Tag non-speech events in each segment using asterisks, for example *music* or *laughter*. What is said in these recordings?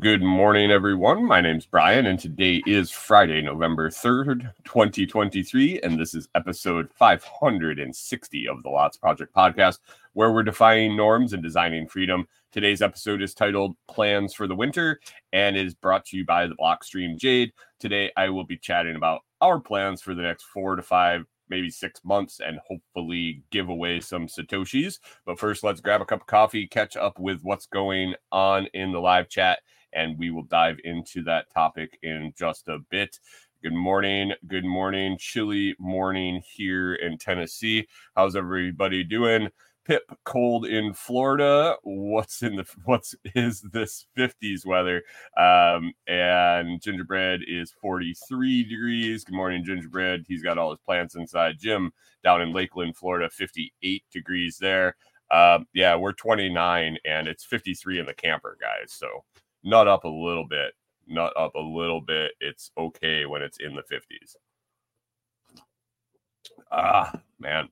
good morning, everyone. My name's Brian, and today is Friday, November 3rd, 2023, and this is episode 560 of the Lots Project podcast, where we're defying norms and designing freedom. Today's episode is titled Plans for the Winter and is brought to you by the Blockstream Jade. Today, I will be chatting about our plans for the next four to five, maybe six months, and hopefully give away some Satoshis. But first, let's grab a cup of coffee, catch up with what's going on in the live chat, and we will dive into that topic in just a bit. Good morning. Good morning. Chilly morning here in Tennessee. How's everybody doing? Pip cold in Florida. What's in the what's is this 50s weather? Um, and gingerbread is 43 degrees. Good morning, gingerbread. He's got all his plants inside. Jim down in Lakeland, Florida, 58 degrees there. Um, yeah, we're 29 and it's 53 in the camper, guys. So nut up a little bit. Nut up a little bit. It's okay when it's in the 50s. Ah, man.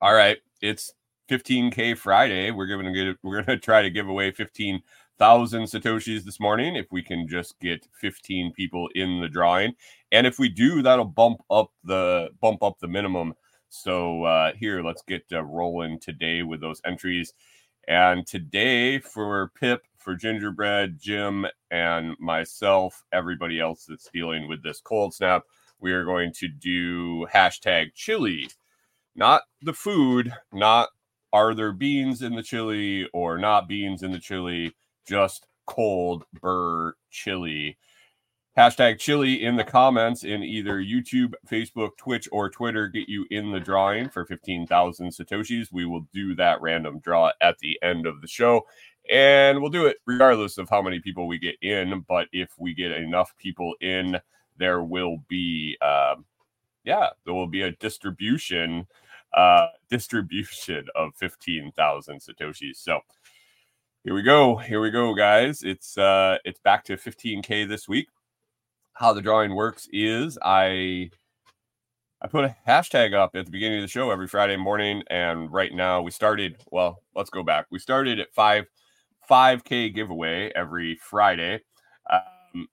All right, it's 15k Friday. We're gonna get we're gonna try to give away 15,000 satoshis this morning if we can just get 15 people in the drawing, and if we do, that'll bump up the bump up the minimum. So uh, here, let's get uh, rolling today with those entries. And today for Pip, for Gingerbread, Jim, and myself, everybody else that's dealing with this cold snap, we are going to do hashtag chilly not the food, not are there beans in the chili or not beans in the chili, just cold burr chilly. Hashtag chilly in the comments in either YouTube, Facebook, Twitch, or Twitter get you in the drawing for 15,000 Satoshis. We will do that random draw at the end of the show. And we'll do it regardless of how many people we get in. But if we get enough people in, there will be, um, yeah, there will be a distribution uh, distribution of 15,000 satoshis. So here we go. Here we go, guys. It's uh, it's back to 15k this week. How the drawing works is I I put a hashtag up at the beginning of the show every Friday morning, and right now we started. Well, let's go back. We started at five 5k giveaway every Friday. Um,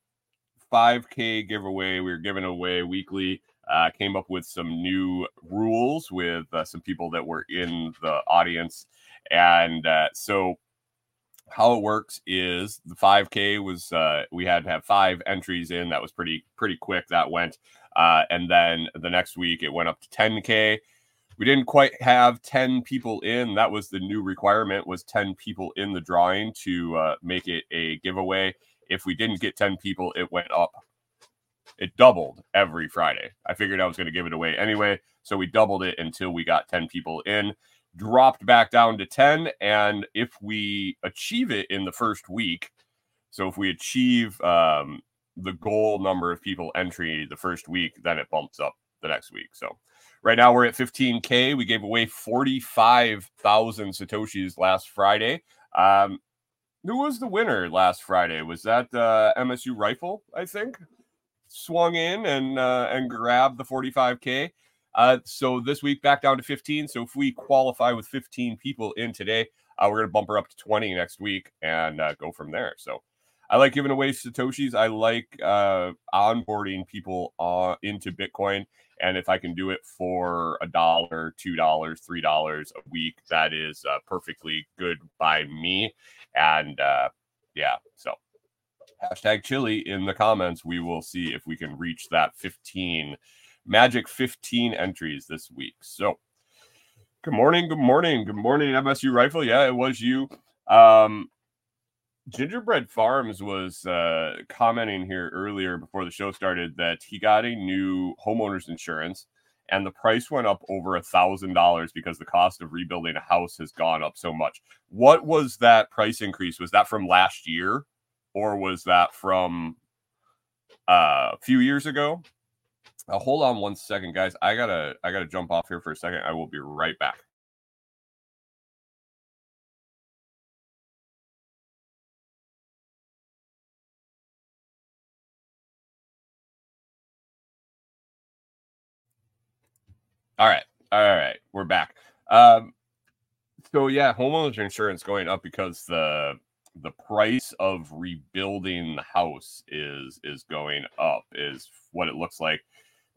5k giveaway. We are giving away weekly uh, came up with some new rules with uh, some people that were in the audience. And uh, so, how it works is the 5K was uh, we had to have five entries in. That was pretty pretty quick. That went, uh, and then the next week it went up to 10K. We didn't quite have 10 people in. That was the new requirement was 10 people in the drawing to uh, make it a giveaway. If we didn't get 10 people, it went up it doubled every Friday. I figured I was going to give it away anyway. So we doubled it until we got 10 people in, dropped back down to 10. And if we achieve it in the first week, so if we achieve um, the goal number of people entry the first week, then it bumps up the next week. So right now we're at 15K. We gave away 45,000 Satoshis last Friday. Um, who was the winner last Friday? Was that uh, MSU Rifle, I think? swung in and uh, and grabbed the 45k. Uh, so this week back down to 15. So if we qualify with 15 people in today, uh, we're gonna bump her up to 20 next week and uh, go from there. So I like giving away satoshis. I like uh, onboarding people into Bitcoin, and if I can do it for a dollar, two dollars, three dollars a week, that is uh, perfectly good by me. And uh, yeah, so hashtag chilly in the comments. We will see if we can reach that 15 magic 15 entries this week. So good morning, good morning, good morning, MSU Rifle. Yeah, it was you. Um, Gingerbread Farms was uh, commenting here earlier before the show started that he got a new homeowner's insurance and the price went up over a thousand dollars because the cost of rebuilding a house has gone up so much. What was that price increase? Was that from last year? or was that from uh, a few years ago? Uh, hold on one second, guys. I gotta I gotta jump off here for a second. I will be right back. All right. All right. We're back. Um, so yeah, homeowners insurance going up because the the price of rebuilding the house is is going up is what it looks like.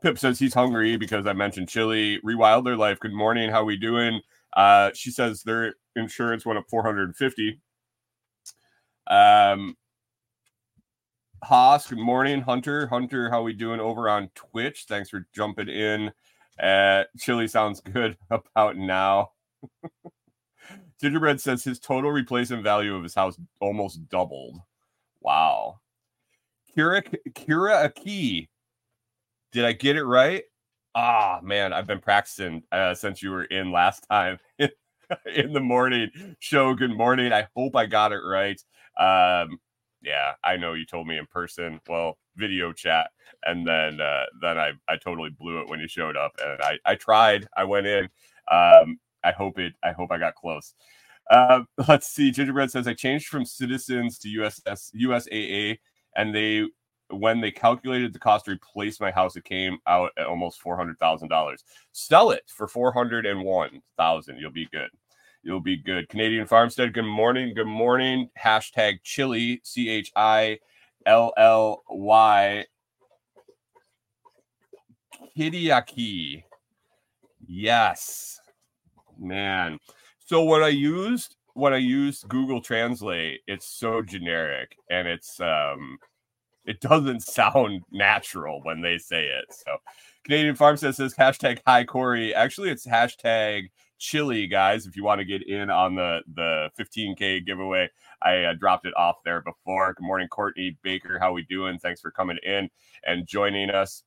Pip says he's hungry because I mentioned chili. Rewilder Life. Good morning. How we doing? Uh, she says their insurance went up 450. Um, Haas, good morning. Hunter, Hunter, how we doing over on Twitch? Thanks for jumping in. Uh, chili sounds good *laughs* about now. *laughs* Gingerbread says his total replacement value of his house almost doubled. Wow. Kira Kira Aki. Did I get it right? Ah, man, I've been practicing uh, since you were in last time *laughs* in the morning show. Good morning. I hope I got it right. Um, yeah, I know you told me in person. Well, video chat, and then uh, then I I totally blew it when you showed up, and I I tried. I went in. Um, I hope it. I hope I got close. Uh, *laughs* let's see. Gingerbread says I changed from Citizens to USS USAA, and they when they calculated the cost to replace my house, it came out at almost four hundred thousand dollars. Sell it for four hundred and one thousand. You'll be good. You'll be good. Canadian Farmstead. Good morning. Good morning. Hashtag chilly. C H I L L Y. Kidiaki. Yes, man. So when I used when I used Google Translate, it's so generic and it's um it doesn't *laughs* sound natural when they say it. So Canadian Farmstead says hashtag hi Corey. Actually, it's hashtag chilly, guys. If you want to get in on the the 15k giveaway, I uh, dropped it off there before. Good morning, Courtney Baker. How we doing? Thanks for coming in and joining us.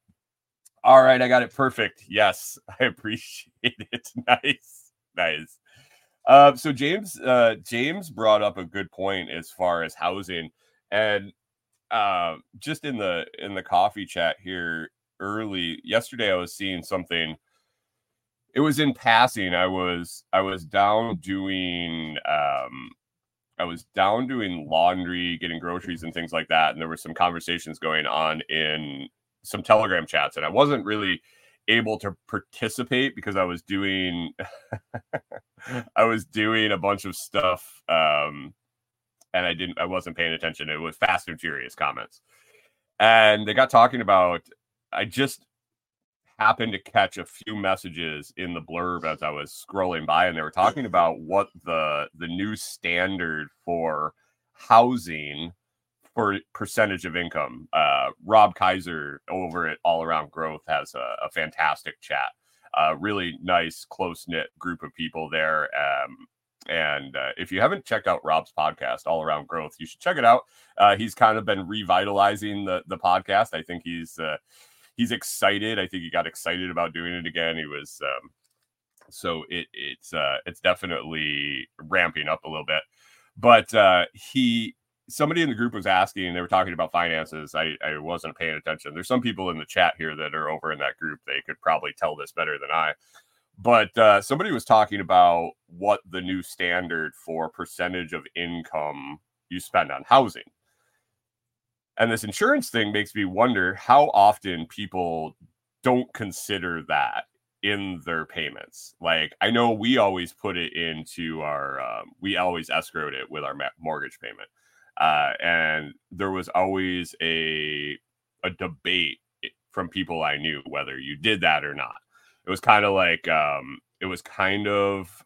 All right, I got it perfect. Yes, *laughs* I appreciate it. *laughs* Nice, nice. Uh, so James, uh, James brought up a good point as far as housing, and uh, just in the in the coffee chat here early yesterday, I was seeing something. It was in passing. I was I was down doing um, I was down doing laundry, getting groceries and things like that, and there were some conversations going on in some Telegram chats, and I wasn't really able to participate because I was doing *laughs* I was doing a bunch of stuff um and I didn't I wasn't paying attention. It was fast and furious comments. And they got talking about I just happened to catch a few messages in the blurb as I was scrolling by and they were talking about what the the new standard for housing for percentage of income. Uh, Rob Kaiser over at All Around Growth has a, a fantastic chat. Uh, really nice, close knit group of people there. Um, and uh, if you haven't checked out Rob's podcast, All Around Growth, you should check it out. Uh, he's kind of been revitalizing the the podcast. I think he's uh, he's excited. I think he got excited about doing it again. He was um, so it it's uh, it's definitely ramping up a little bit. But uh, he somebody in the group was asking, they were talking about finances. I, I wasn't paying attention. There's some people in the chat here that are over in that group. They could probably tell this better than I. But uh, somebody was talking about what the new standard for percentage of income you spend on housing. And this insurance thing makes me wonder how often people don't consider that in their payments. Like I know we always put it into our, um, we always escrowed it with our mortgage payment uh, and there was always a a debate from people I knew whether you did that or not. It was kind of like um, it was kind of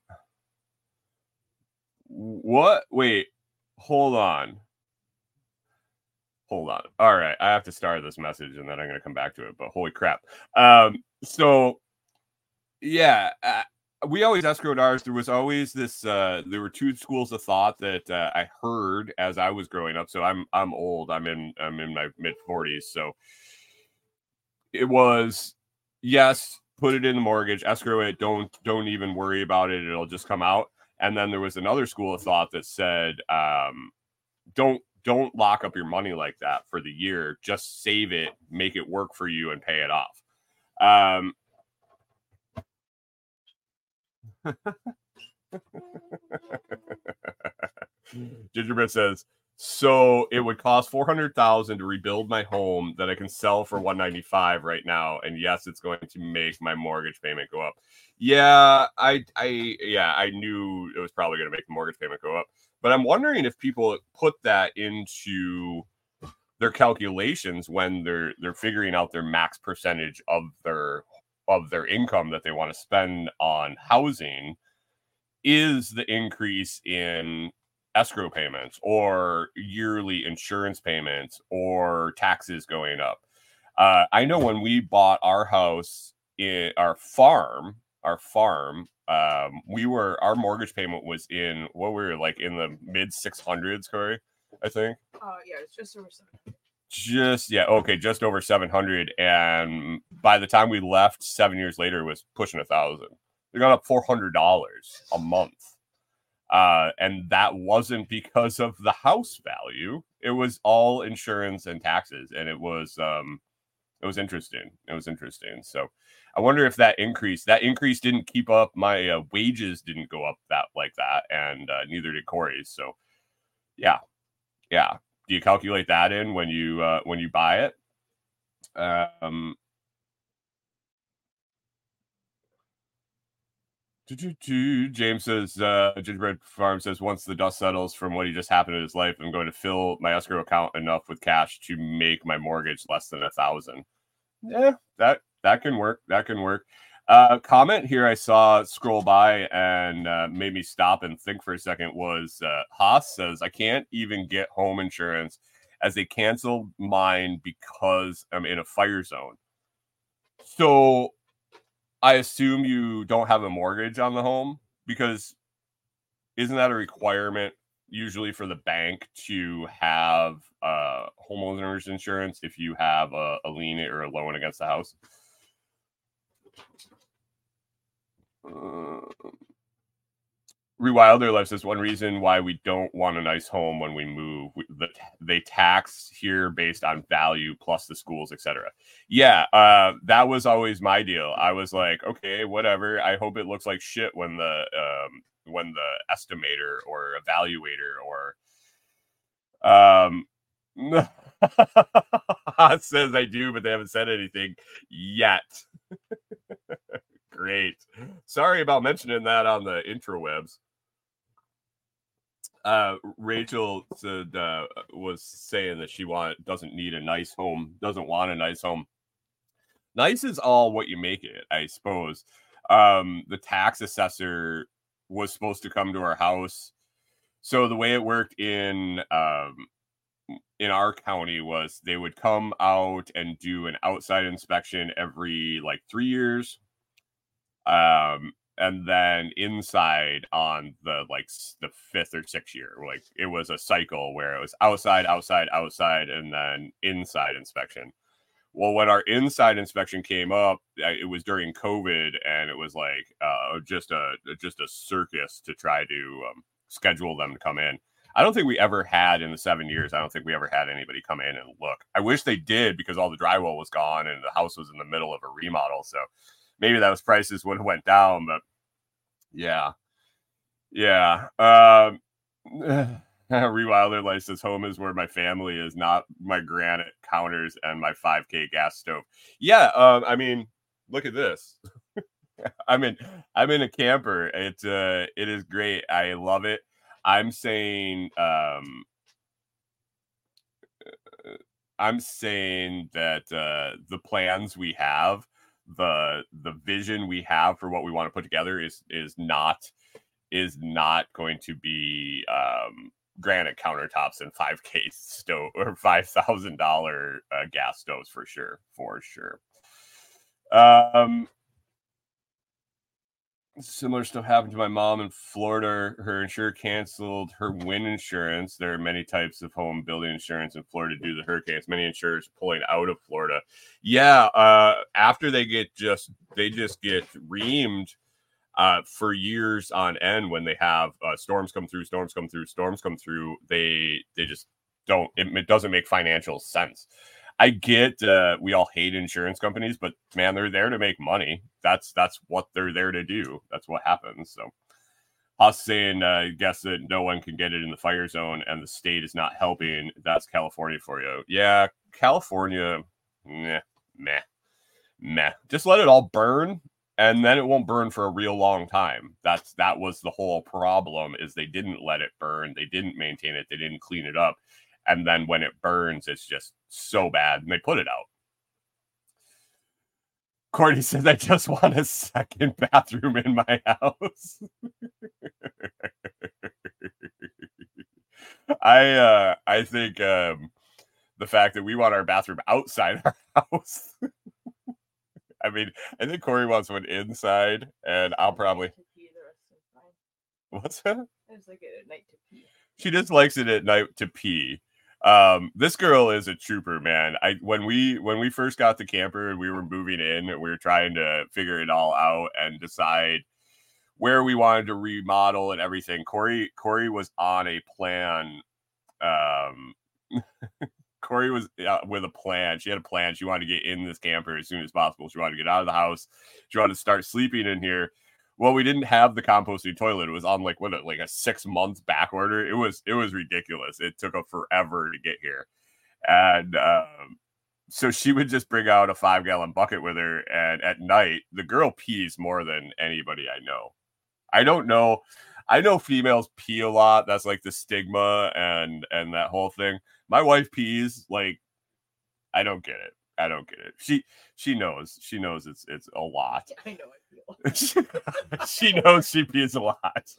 what? Wait, hold on. Hold on. All right, I have to start this message and then I'm going to come back to it. But holy crap! Um, so yeah, uh, we always escrowed ours. There was always this. Uh, there were two schools of thought that uh, I heard as I was growing up. So I'm I'm old. I'm in I'm in my mid forties. So it was yes, put it in the mortgage, escrow it. Don't don't even worry about it. It'll just come out. And then there was another school of thought that said, um, don't don't lock up your money like that for the year. Just save it, make it work for you, and pay it off. Um, *laughs* Gingerbread says, So it would cost four hundred thousand to rebuild my home that I can sell for one ninety five right now, and yes, it's going to make my mortgage payment go up. Yeah, I, I, yeah, I knew it was probably going to make the mortgage payment go up, but I'm wondering if people put that into their calculations when they're they're figuring out their max percentage of their of their income that they want to spend on housing is the increase in escrow payments or yearly insurance payments or taxes going up. Uh, I know when we bought our house in our farm, our farm, um, we were our mortgage payment was in what we were like in the mid six hundreds, Corey. I think. Uh, yeah, it's just over seven. Just yeah, okay, just over seven hundred, and by the time we left, seven years later, it was pushing a thousand. They got up four hundred dollars a month, uh, and that wasn't because of the house value. It was all insurance and taxes, and it was um, it was interesting. It was interesting. So I wonder if that increase that increase didn't keep up. My uh, wages didn't go up that like that, and uh, neither did Corey's. So yeah, yeah. Do you calculate that in when you uh, when you buy it? Um, James says, uh, Gingerbread Farm says, once the dust settles from what he just happened in his life, I'm going to fill my escrow account enough with cash to make my mortgage less than a thousand. Yeah, that that can work. That can work. Uh, comment here I saw scroll by and uh, made me stop and think for a second was uh, Haas says, I can't even get home insurance as they canceled mine because I'm in a fire zone. So I assume you don't have a mortgage on the home because isn't that a requirement usually for the bank to have uh, homeowners insurance if you have a, a lien or a loan against the house? Rewilder Life says one reason why we don't want a nice home when we move, we, the, they tax here based on value plus the schools, etc. Yeah, uh, that was always my deal. I was like, okay, whatever. I hope it looks like shit when the um, when the estimator or evaluator or um *laughs* *laughs* says I do, but they haven't said anything yet. *laughs* Great. Sorry about mentioning that on the intro webs. Uh, Rachel said uh, was saying that she want doesn't need a nice home, doesn't want a nice home. Nice is all what you make it, I suppose. Um, the tax assessor was supposed to come to our house. So the way it worked in um, in our county was they would come out and do an outside inspection every like three years. Um and then inside on the like the fifth or sixth year like it was a cycle where it was outside outside outside and then inside inspection. Well when our inside inspection came up it was during covid and it was like uh just a just a circus to try to um, schedule them to come in i don't think we ever had in the seven years i don't think we ever had anybody come in and look i wish they did because all the drywall was gone and the house was in the middle of a remodel so maybe those prices would have went down, but yeah, yeah. Um, *sighs* Rewilder Life says home is where my family is, not my granite counters and my 5K gas stove. Yeah, um, I mean, look at this. *laughs* I'm in I'm in a camper. It's uh it is great. I love it. I'm saying um uh, I'm saying that uh the plans we have the the vision we have for what we want to put together is is not is not going to be um, granite countertops and 5k *laughs* stove or $5000 uh, gas stoves for sure for sure. Um similar stuff happened to my mom in Florida. Her insurer canceled her wind insurance. There are many types of home building insurance in Florida due to the hurricanes. Many insurers pulling out of Florida. Yeah, uh, after they get just they just get reamed uh, for years on end when they have uh, storms come through, storms come through, storms come through. They they just don't. It, it doesn't make financial sense. I get uh, we all hate insurance companies, but man, they're there to make money. That's that's what they're there to do. That's what happens. So Haas saying, uh, guess that no one can get it in the fire zone and the state is not helping. That's California for you. Yeah, California, meh, meh, meh. Just let it all burn and then it won't burn for a real long time. That's that was the whole problem is they didn't let it burn, they didn't maintain it, they didn't clean it up, and then when it burns, it's just so bad, and they put it out. Courtney says, "I just want a second bathroom in my house." *laughs* I uh, I think um, the fact that we want our bathroom outside our *laughs* house I mean, I think Corey wants one inside, and I'll probably. To pee the rest of the time. What's that? Like at night to pee. She just likes it at night to pee. Um, this girl is a trooper, man. I when we when we first got the camper and we were moving in, we were trying to figure it all out and decide where we wanted to remodel and everything. Corey Corey was on a plan. Um, *laughs* Corey was uh, with a plan. She had a plan. She wanted to get in this camper as soon as possible. She wanted to get out of the house. She wanted to start sleeping in here. Well, we didn't have the composting toilet. It was on like what, like a six month back order. It was it was ridiculous. It took a forever to get here, and um, so she would just bring out a five gallon bucket with her. And at night, the girl pees more than anybody I know. I don't know. I know females pee a lot. That's like the stigma and and that whole thing. My wife pees like I don't get it. I don't get it. She she knows. She knows it's it's a lot. I know I feel. *laughs* she knows she pees a lot.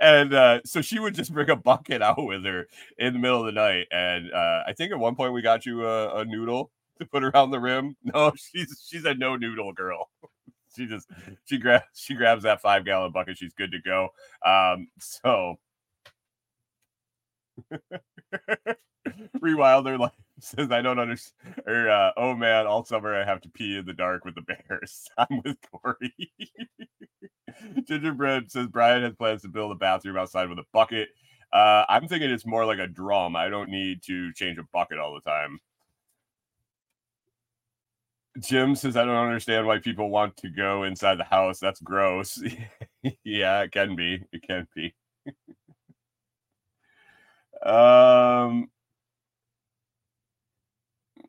and uh, so she would just bring a bucket out with her in the middle of the night. And uh, I think at one point we got you a, a noodle to put around the rim. *laughs* No, she's she's a no noodle girl. she just she grabs she grabs that five gallon bucket. She's good to go. Um, so *laughs* Rewilder Life *laughs* says I don't understand. Or uh, oh man, all summer I have to pee in the dark with the bears. *laughs* I'm with Corey. *laughs* Gingerbread says Brian has plans to build a bathroom outside with a bucket. Uh, I'm thinking it's more like a drum. I don't need to change a bucket all the time. Jim says, I don't understand why people want to go inside the house. That's gross. yeah, it can be. It can be. um,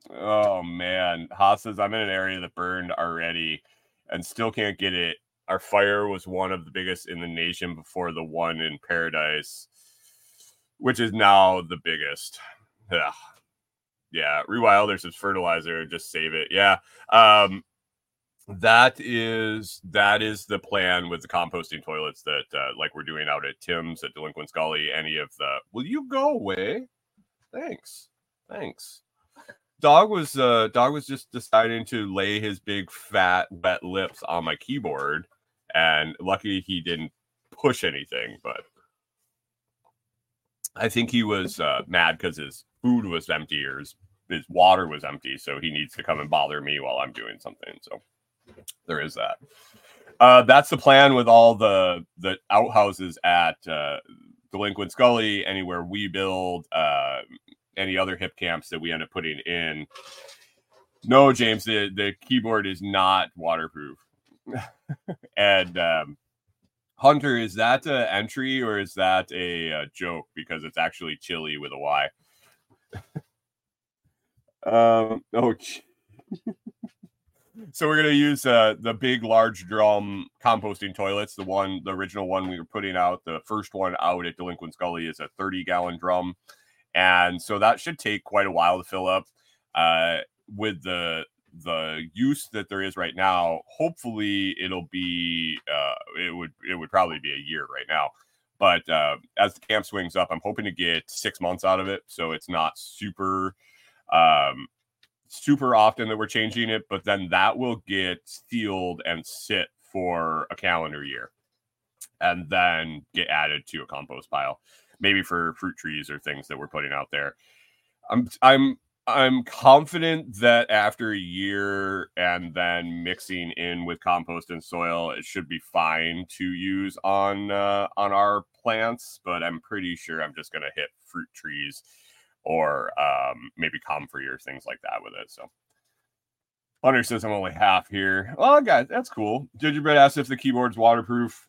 oh man. Haas says, I'm in an area that burned already and still can't get it. Our fire was one of the biggest in the nation before the one in Paradise, which is now the biggest. Yeah, Yeah, Rewilder says fertilizer, just save it. Yeah. Um that is that is the plan with the composting toilets that uh, like we're doing out at Tim's at Delinquent Scully. Any of the will you go away? Thanks. Thanks. Dog was uh dog was just deciding to lay his big fat wet lips on my keyboard and lucky he didn't push anything, but I think he was uh, mad because his food was empty or his, his water was empty, so he needs to come and bother me while I'm doing something. So there is that. Uh, that's the plan with all the the outhouses at uh, Delinquent Scully, anywhere we build, uh, any other hip camps that we end up putting in. No, James, the, the keyboard is not waterproof. *laughs* and um, Hunter, is that an entry or is that a, uh joke? Because it's actually chilly with a Y. *laughs* um, oh, so we're gonna use uh, the big, large drum composting toilets. The one, the original one we were putting out, the first one out at Delinquent Scully is a 30 gallon drum, and so that should take quite a while to fill up. Uh, with the the use that there is right now, hopefully it'll be uh, it would it would probably be a year right now. But uh, as the camp swings up, I'm hoping to get six months out of it, so it's not super um, super often that we're changing it. But then that will get sealed and sit for a calendar year, and then get added to a compost pile, maybe for fruit trees or things that we're putting out there. I'm I'm I'm confident that after a year and then mixing in with compost and soil, it should be fine to use on uh, on our plants. But I'm pretty sure I'm just gonna hit fruit trees or um, maybe comfrey or things like that with it. So Hunter says I'm only half here. Well, guys, that's cool. Gingerbread asks if the keyboard's waterproof.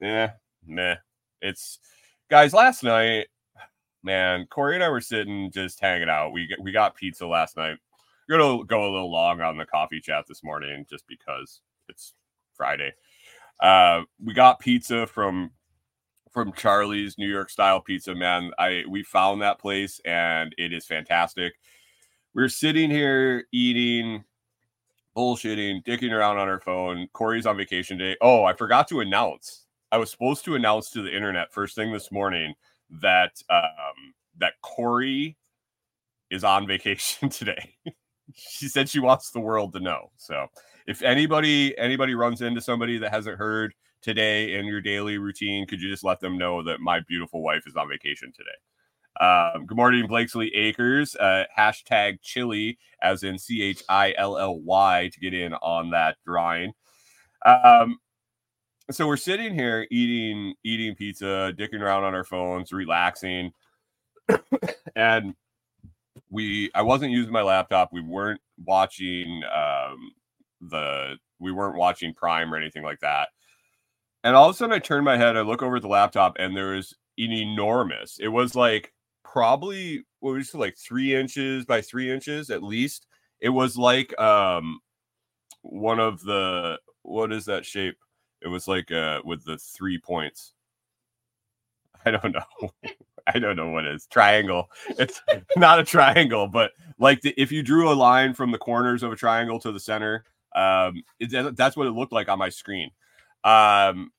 Yeah, meh. It's guys. Last night, man, Corey and I were sitting just hanging out. We we got pizza last night. We're gonna go a little long on the coffee chat this morning just because it's Friday. Uh, we got pizza from from Charlie's New York style pizza. Man, I we found that place and it is fantastic. We're sitting here eating, bullshitting, dicking around on our phone. Corey's on vacation day. Oh, I forgot to announce. I was supposed to announce to the internet first thing this morning that um, that Corey is on vacation *laughs* today. she said she wants the world to know. So if anybody anybody runs into somebody that hasn't heard today in your daily routine, could you just let them know that my beautiful wife is on vacation today? Um, good morning, Blakesley Acres. Uh, hashtag chilly, as in C H I L L Y, to get in on that drawing. Um, so we're sitting here eating eating pizza, dicking around on our phones, relaxing, *coughs* and we I wasn't using my laptop. We weren't watching um, the we weren't watching Prime or anything like that. And all of a sudden, I turn my head, I look over at the laptop, and there's an enormous. It was like probably what was it, like three inches by three inches at least. It was like um one of the what is that shape? It was like uh with the three points. *laughs* I don't know. *laughs* I don't know what it is. Triangle. It's *laughs* not a triangle, but like the, if you drew a line from the corners of a triangle to the center, um, it, that's what it looked like on my screen. Um,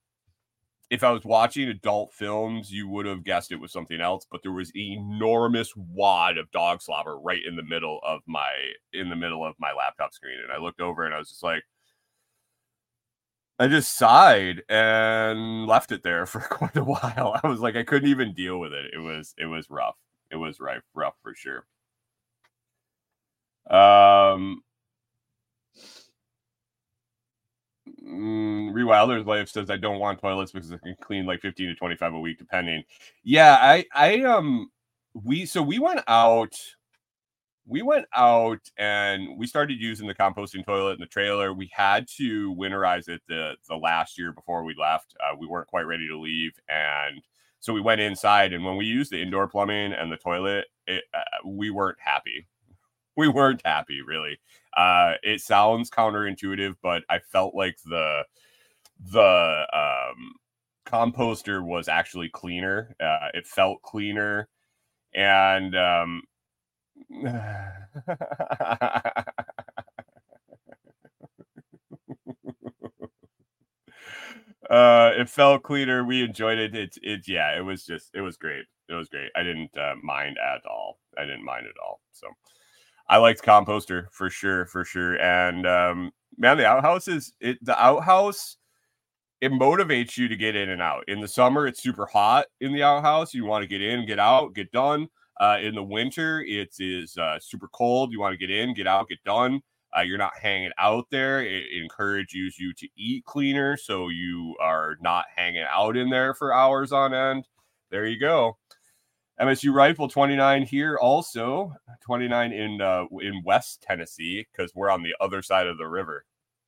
if I was watching adult films, you would have guessed it was something else, but there was enormous wad of dog slobber right in the middle of my in the middle of my laptop screen. And I looked over and I was just like, I just sighed and left it there *laughs* for quite a while. I was like, I couldn't even deal with it. It was it was rough. It was rough, rough for sure. Um mm, Rewilder's life says I don't want toilets because I can clean like 15 to 25 a week depending. Yeah, I I um we so we went out we went out and we started using the composting toilet in the trailer. We had to winterize it the the last year before we left. Uh, we weren't quite ready to leave, and so we went inside. And when we used the indoor plumbing and the toilet, it, uh, we weren't happy. *laughs* We weren't happy, really. Uh, it sounds counterintuitive, but I felt like the the um, composter was actually cleaner. Uh, it felt cleaner, and um, *laughs* uh it felt cleaner. We enjoyed it. It's it yeah it was just it was great. It was great. I didn't uh, mind at all. I didn't mind at all. So i liked composter for sure for sure. And um man the outhouse is it the outhouse it motivates you to get in and out. In the summer it's super hot in the outhouse. You want to get in get out get done uh, in the winter, it is uh, super cold. You want to get in, get out, get done. Uh, you're not hanging out there. It, encourages you to eat cleaner, so you are not hanging out in there for hours on end. There you go. MSU Rifle 29 here, also 29 in uh, in West Tennessee because we're on the other side of the river.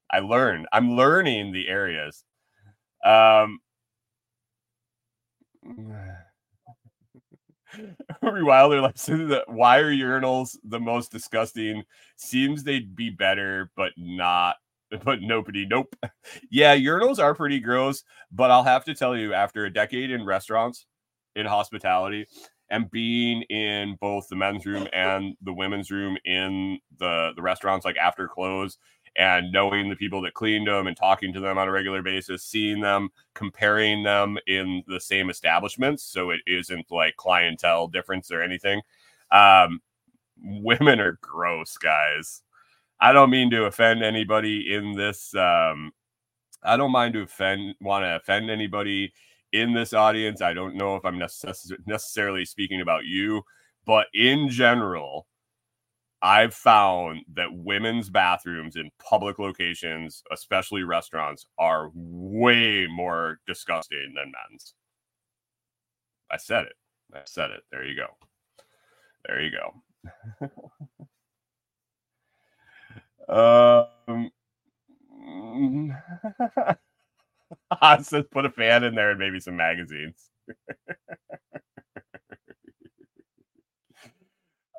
I learned. I'm learning the areas. Um. *sighs* *laughs* Wilder like so the, why are urinals the most disgusting? Seems they'd be better, but not. *laughs* But nobody, nope. Yeah, urinals are pretty gross, but I'll have to tell you, after a decade in restaurants, in hospitality, and being in both the men's room and the women's room in the the restaurants, like after close, and knowing the people that cleaned them and talking to them on a regular basis, seeing them, comparing them in the same establishments. So it isn't like clientele difference or anything. Um, women are gross, guys. I don't mean to offend anybody in this. Um, I don't mind to offend, want to offend anybody in this audience. I don't know if I'm necess- necessarily speaking about you, but in general, I've found that women's bathrooms in public locations, especially restaurants, are way more disgusting than men's. I said it. I said it. There you go. There you go. um, *laughs* Haas says put a fan in there and maybe some magazines. *laughs*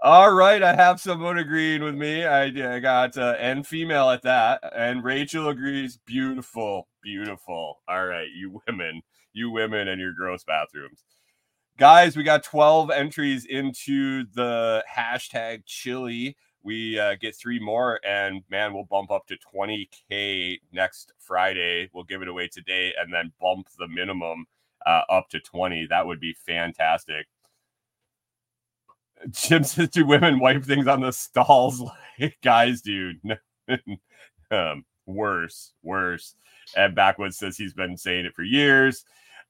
All right, I have someone agreeing with me. I, I got uh, and female at that, and Rachel agrees. Beautiful, beautiful. All right, you women, you women, and your gross bathrooms, guys. We got twelve entries into the hashtag chilly. We uh, get three more, and man, we'll bump up to twenty k next Friday. We'll give it away today, and then bump the minimum uh, up to twenty. That would be fantastic. Jim says, "Do women wipe things on the stalls *laughs* like guys do?" *laughs* um, worse, worse. And Backwoods says he's been saying it for years.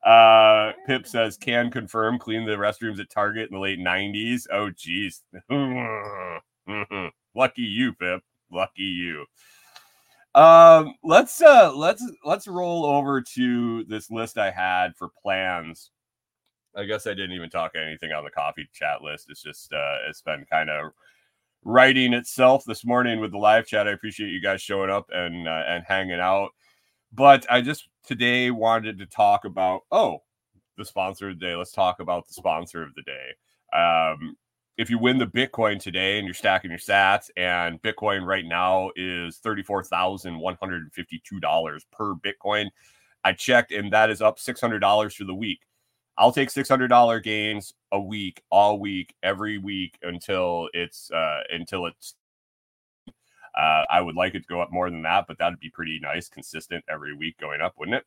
Uh, Pip says, "Can confirm clean the restrooms at Target in the late '90s." Oh, geez, *laughs* lucky you, Pip. Lucky you. Um, let's uh, let's let's roll over to this list I had for plans I guess I didn't even talk anything on the coffee chat list. It's just uh it's been kind of writing itself this morning with the live chat. I appreciate you guys showing up and uh, and hanging out. But I just today wanted to talk about oh, the sponsor of the day. Let's talk about the sponsor of the day. Um if you win the Bitcoin today and you're stacking your sats, and Bitcoin right now is $34,152 per Bitcoin. I checked and that is up $600 for the week. I'll take six hundred dollar gains a week, all week, every week until it's uh until it's. Uh, I would like it to go up more than that, but that'd be pretty nice, consistent every week going up, wouldn't it?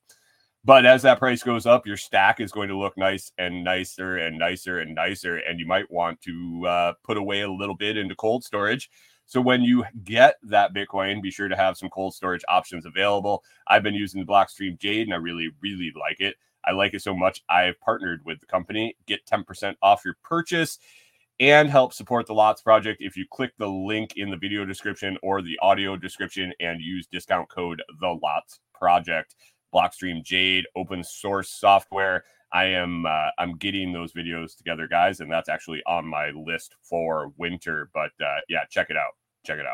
But as that price goes up, your stack is going to look nice and nicer and nicer and nicer, and you might want to uh, put away a little bit into cold storage. So when you get that Bitcoin, be sure to have some cold storage options available. I've been using the Blockstream Jade, and I really, really like it. I like it so much, I've partnered with the company. Get 10% off your purchase and help support the Lots Project if you click the link in the video description or the audio description and use discount code The Lots Project. Blockstream Jade, open source software. I am uh, I'm getting those videos together, guys, and that's actually on my list for winter. But uh, yeah, check it out. Check it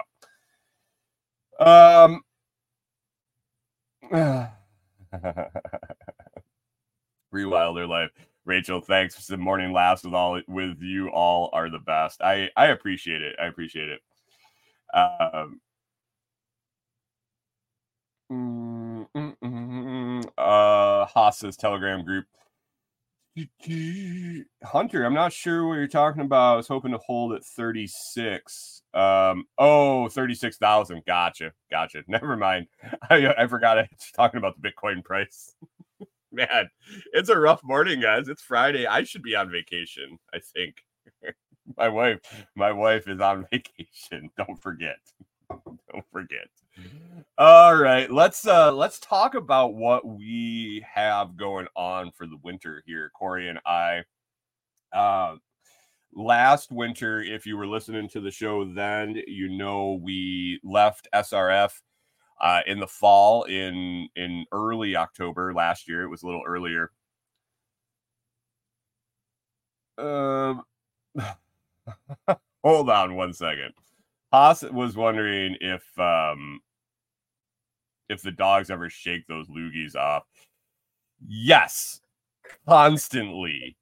out. Um. *sighs* *laughs* Rewilder life. Rachel, thanks. The morning laughs with all with you all are the best. I I appreciate it. I appreciate it. Um, mm, mm, mm, uh, Haas's Telegram group. Hunter, I'm not sure what you're talking about. I was hoping to hold at 36. Um, oh, 36,000. Gotcha. Gotcha. *laughs* Never mind. I, I forgot I was talking about the Bitcoin price. *laughs* *laughs* Man, it's a rough morning, guys. It's Friday. I should be on vacation, I think. *laughs* my wife, my wife is on *laughs* vacation. Don't forget. Don't forget. All right, let's uh let's talk about what we have going on for the winter here, Corey and I. Uh last winter, if you were listening to the show then, you know we left SRF uh, in the fall in in early October last year. It was a little earlier. Um, *laughs* hold on one second. Haas was wondering if um if the dogs ever shake those loogies off. Yes, constantly.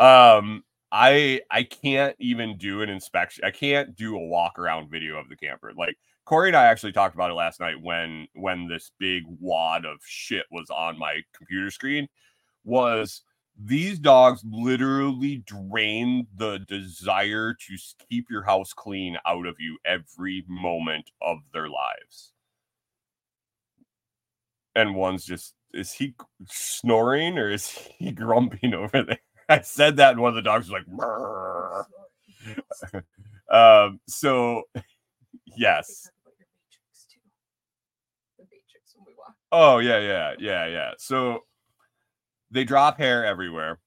Um, I I can't even do an inspection. I can't do a walk around video of the camper. Like Corey and I actually talked about it last night when when this big wad of shit was on my computer screen. Was these dogs literally drain the desire to keep your house clean out of you every moment of their lives. And one's just is he snoring or is he *laughs* grumping over there? I said that, and one of the dogs was like, *laughs* *laughs* um, so yes. Oh yeah, yeah, yeah, yeah. So they drop hair everywhere.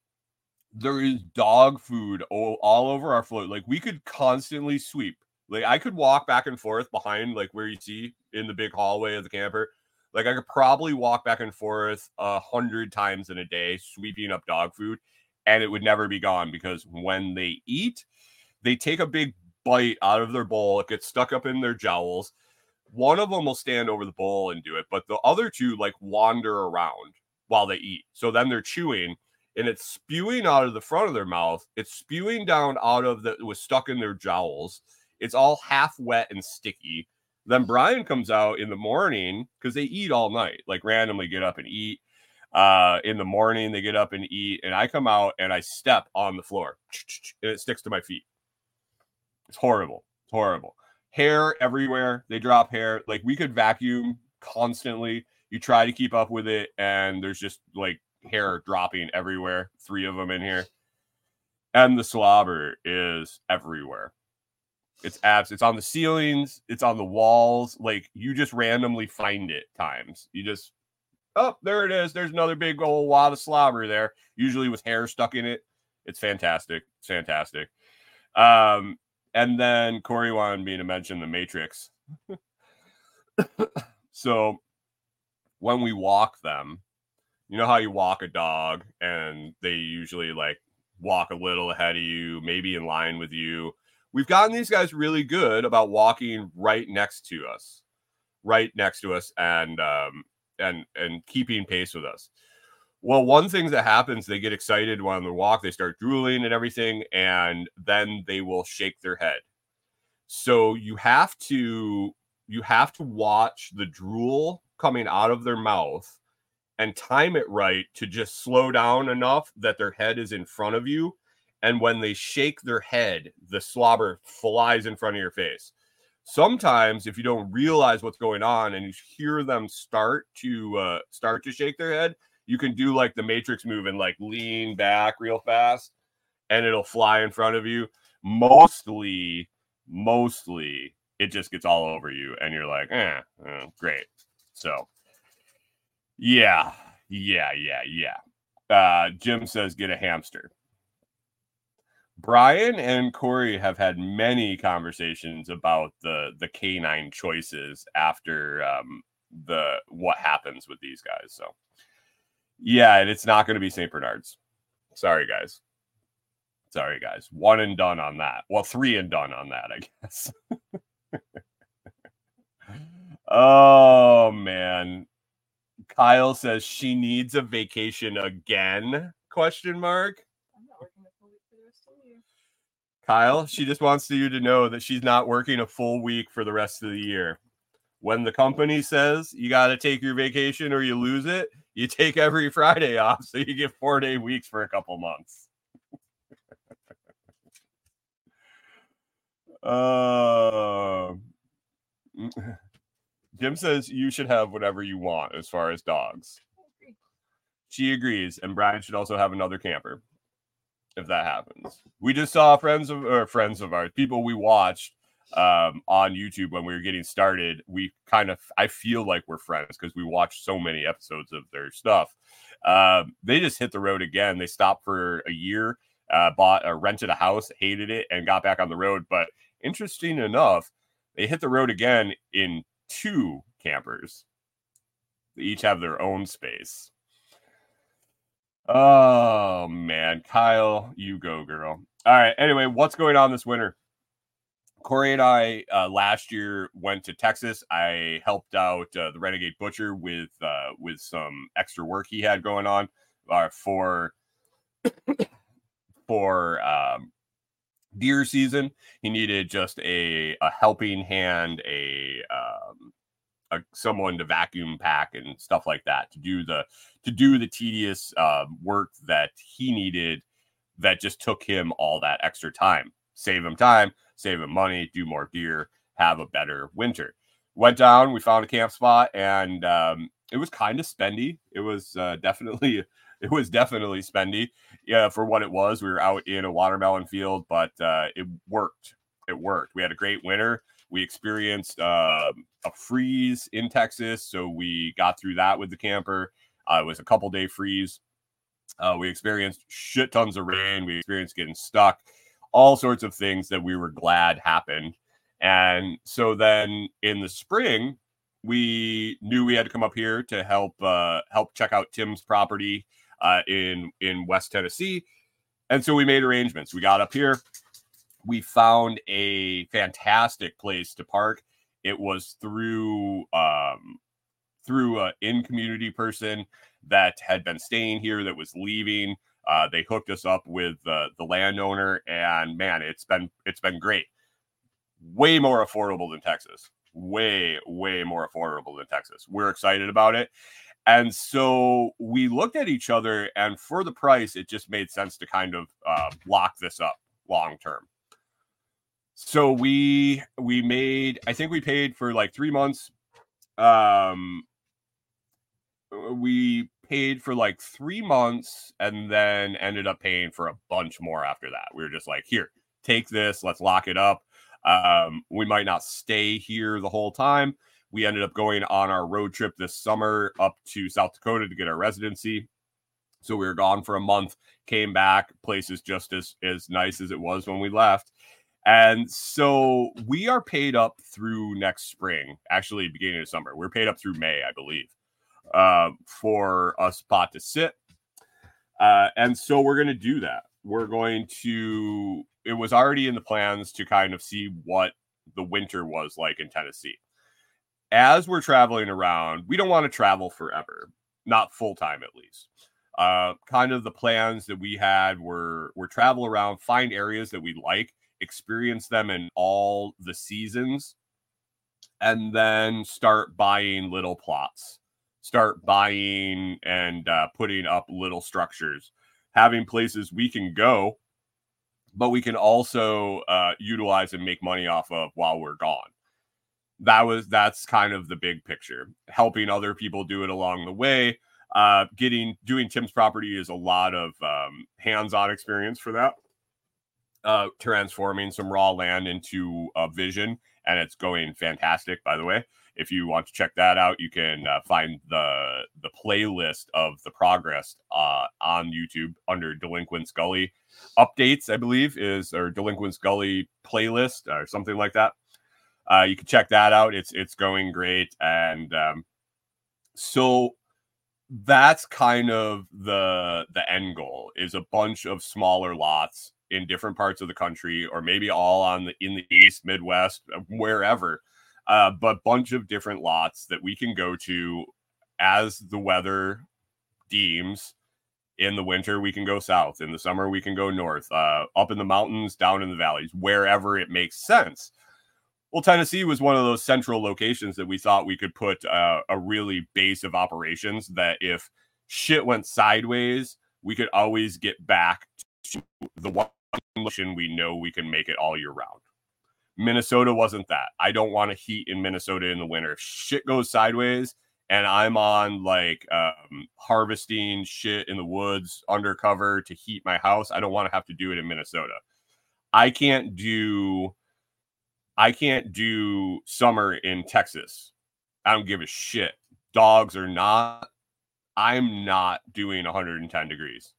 There is dog food all, all over our floor. Like we could constantly sweep. Like I could walk back and forth behind like where you see in the big hallway of the camper. Like I could probably walk back and forth a hundred times in a day sweeping up dog food, and it would never be gone because when they eat, they take a big bite out of their bowl. It gets stuck up in their jowls one of them will stand over the bowl and do it, but the other two like wander around while they eat. So then they're chewing and it's spewing out of the front of their mouth. It's spewing down out of the it was stuck in their jowls. It's all half wet and sticky. Then Brian comes out in the morning because they eat all night, like randomly get up and eat. Uh, in the morning, they get up and eat, and I come out and I step on the floor *tsk* and it sticks to my feet. It's horrible. It's horrible. Hair everywhere. They drop hair. Like we could vacuum constantly. You try to keep up with it, and there's just like hair dropping everywhere. Three of them in here. And the slobber is everywhere. It's abs. It's on the ceilings. It's on the walls. Like you just randomly find it times. You just, oh, there it is. There's another big old wad of slobber there. Usually with hair stuck in it. It's fantastic. It's fantastic. Um, and then Corey wanted me to mention the Matrix. *coughs* so when we walk them, you know how you walk a dog and they usually like walk a little ahead of you, maybe in line with you. We've gotten these guys really good about walking right next to us, right next to us, and um, and and keeping pace with us. Well, one thing that happens, they get excited when they walk, they start drooling and everything, and then they will shake their head. So you have to you have to watch the drool coming out of their mouth and time it right to just slow down enough that their head is in front of you. And when they shake their head, the slobber flies in front of your face. Sometimes, if you don't realize what's going on and you hear them start to uh, start to shake their head, you can do like the Matrix move and like lean back real fast, and it'll fly in front of you. Mostly, mostly, it just gets all over you, and you're like, eh, eh great. So yeah, yeah, yeah, yeah. Uh, Jim says get a hamster. Brian and Corey have had many conversations about the the canine choices after um, the what happens with these guys. So, yeah, and it's not going to be Saint Bernard's. Sorry, guys. Sorry, guys. One and done on that. Well, three and done on that, I guess. *laughs* oh man, Kyle says she needs a vacation again? Question mark. I'm not working a full week for the rest of the year. Kyle, she just wants you to know that she's not working a full week for the rest of the year. When the company says you got to take your vacation or you lose it, you take every Friday off. So you get four day weeks for a couple months. uh, Jim says you should have whatever you want as far as dogs. She agrees, and Brian should also have another camper if that happens. We just saw friends of or friends of ours, people we watched um, on YouTube when we were getting started. We kind of, I feel like we're friends because we watched so many episodes of their stuff. Um, they just hit the road again. They stopped for a year, uh, bought or rented a house, hated it, and got back on the road. But interesting enough, they hit the road again in two campers. They each have their own space. Oh man, Kyle, you go, girl. All right. Anyway, what's going on this winter? Corey and I uh, last year went to Texas. I helped out uh, the Renegade Butcher with uh, with some extra work he had going on uh, for for um, deer season. He needed just a a helping hand, a um, a, someone to vacuum pack and stuff like that to do the to do the tedious uh, work that he needed that just took him all that extra time save him time him money do more deer have a better winter. Went down we found a camp spot and um, it was kind of spendy. It was uh, *laughs* definitely it was definitely spendy. Yeah for what it was we were out in a watermelon field but uh, it worked. It worked. We had a great winter. We experienced uh, a freeze in Texas, so we got through that with the camper. Uh, it was a couple day freeze. Uh, we experienced shit tons of rain. We experienced getting stuck, all sorts of things that we were glad happened. And so then in the spring, we knew we had to come up here to help uh, help check out Tim's property uh, in in West Tennessee. And so we made arrangements. We got up here. We found a fantastic place to park It was through um, through a in community person that had been staying here that was leaving. Uh, they hooked us up with uh, the landowner, and man, it's been it's been great. Way more affordable than Texas. Way way more affordable than Texas. We're excited about it, and so we looked at each other, and for the price, it just made sense to kind of uh, lock this up long term. So we we made I think we paid for like three months. Um, we paid for like three months and then ended up paying for a bunch more after that. We were just like, here, take this, let's lock it up. Um, we might not stay here the whole time. We ended up going on our road trip this summer up to South Dakota to get our residency. So we were gone for a month, came back, place is just as, as nice as it was when we left. And so we are paid up through next spring, actually beginning of summer. We're paid up through May, I believe uh, for a spot to sit. Uh, and so we're going to do that. We're going to, it was already in the plans to kind of see what the winter was like in Tennessee. As we're traveling around, we don't want to travel forever, not full time at least. Uh, kind of the plans that we had were were travel around, find areas that we like, experience them in all the seasons, and then start buying little plots start buying and uh, putting up little structures, having places we can go, but we can also uh, utilize and make money off of while we're gone. That was that's kind of the big picture. Helping other people do it along the way. Uh, getting doing Tim's property is a lot of um, hands-on experience for that. Uh, transforming some raw land into a vision, and it's going fantastic. By the way, if you want to check that out, you can uh, find the the playlist of the progress uh, on YouTube under Delinquents Gully updates. I believe is or Delinquents Gully playlist or something like that. Uh, you can check that out. It's it's going great, and um, so that's kind of the the end goal is a bunch of smaller lots in different parts of the country or maybe all on the in the east midwest wherever uh, but bunch of different lots that we can go to as the weather deems. In the winter, we can go south. In the summer, we can go north, uh, up in the mountains, down in the valleys, wherever it makes sense. Well, Tennessee was one of those central locations that we thought we could put uh, a really base of operations that if shit went sideways, we could always get back to the one location we know we can make it all year round. Minnesota wasn't that. I don't want to heat in Minnesota in the winter. If shit goes sideways and I'm on like um, harvesting shit in the woods undercover to heat my house, I don't want to have to do it in Minnesota. I can't do I can't do summer in Texas. I don't give a shit. Dogs are not I'm not doing 110 degrees.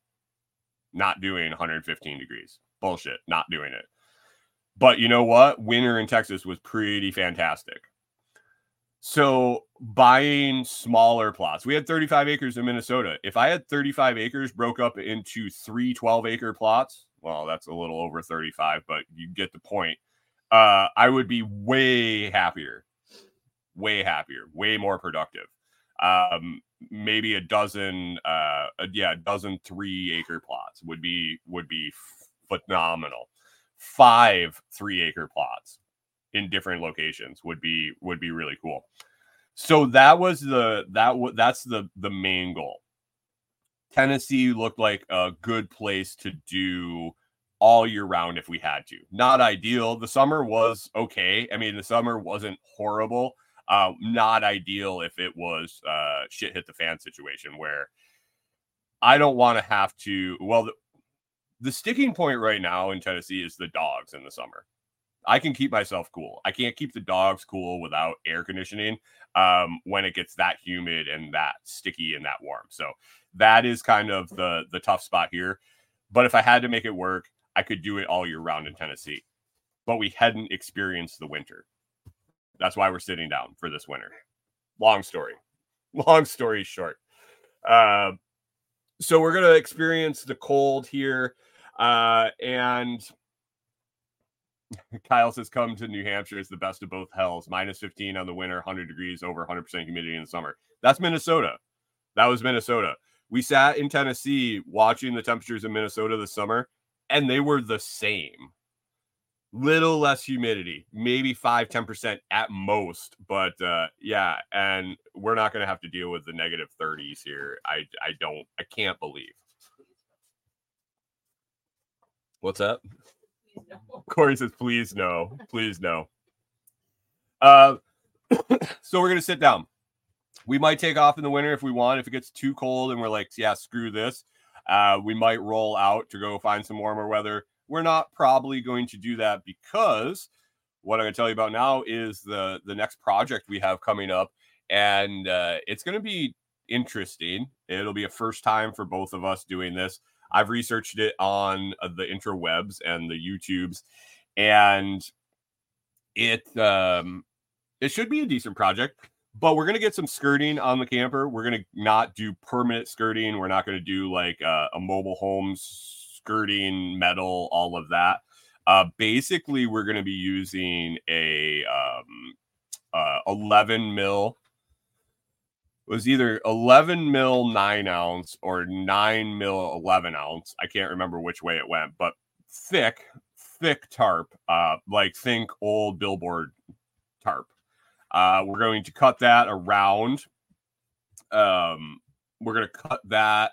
Not doing 115 degrees. Bullshit. Not doing it. But you know what? Winter in Texas was pretty fantastic. So buying smaller plots, we had 35 acres in Minnesota. If I had 35 acres broke up into three 12 acre plots, well, that's a little over 35, but you get the point. Uh, I would be way happier, way happier, way more productive. Um, maybe a dozen, uh, yeah, a dozen three acre plots would be would be phenomenal five three acre plots in different locations would be would be really cool. So that was the that that's the the main goal. Tennessee looked like a good place to do all year round if we had to. Not ideal. The summer was okay. I mean, the summer wasn't horrible. Uh, not ideal if it was uh, shit hit the fan situation where I don't want to have to. Well, the sticking point right now in Tennessee is the dogs in the summer. I can keep myself cool. I can't keep the dogs cool without air conditioning um, when it gets that humid and that sticky and that warm. So that is kind of the the tough spot here. But if I had to make it work, I could do it all year round in Tennessee. But we hadn't experienced the winter. That's why we're sitting down for this winter. Long story. *laughs* Long story short. Uh, so we're gonna experience the cold here uh, and *laughs* Kyle says, "Come to New Hampshire. It's the best of both hells. Minus 15 on the winter, 100 degrees, over 100 percent humidity in the summer. That's Minnesota. That was Minnesota. We sat in Tennessee watching the temperatures in Minnesota this summer, and they were the same. Little less humidity, maybe 5 10% at most. But uh, yeah, and we're not going to have to deal with the negative 30s here. I, I don't, I can't believe. What's? Please no. Corey says, please no, please no. Uh, *coughs* so we're gonna sit down. We might take off in the winter if we want. If it gets too cold and we're like, yeah, screw this, uh, we might roll out to go find some warmer weather. We're not probably going to do that because what I'm gonna tell you about now is the the next project we have coming up, and uh, it's gonna be interesting. It'll be a first time for both of us doing this. I've researched it on uh, the interwebs and the YouTubes, and it um, it should be a decent project. But we're gonna get some skirting on the camper. We're gonna not do permanent skirting. We're not gonna do like uh, a mobile home skirting, metal, all of that. Uh, basically, we're gonna be using a um, uh, 11 mil was either 11 mil 9 ounce or 9 mil 11 ounce. I can't remember which way it went but thick thick tarp uh like think old billboard tarp. Uh we're going to cut that around. Um we're going to cut that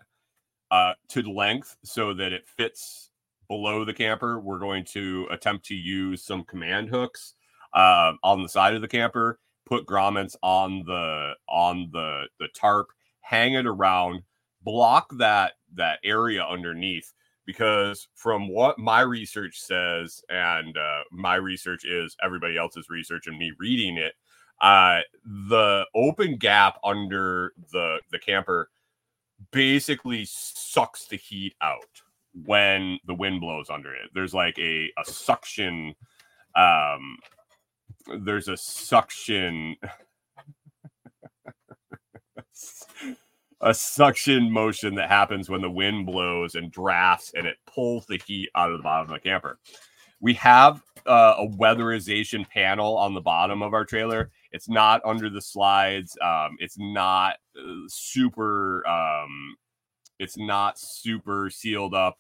uh to length so that it fits below the camper we're going to attempt to use some command hooks uh, on the side of the camper put grommets on the on the the tarp, hang it around, block that that area underneath. Because from what my research says, and uh, my research is everybody else's research and me reading it, uh, the open gap under the the camper basically sucks the heat out when the wind blows under it. There's like a, a suction um there's a suction *laughs* a suction motion that happens when the wind blows and drafts and it pulls the heat out of the bottom of the camper. We have uh, a weatherization panel on the bottom of our trailer. It's not under the slides. Um, it's not uh, super. Um, it's not super sealed up,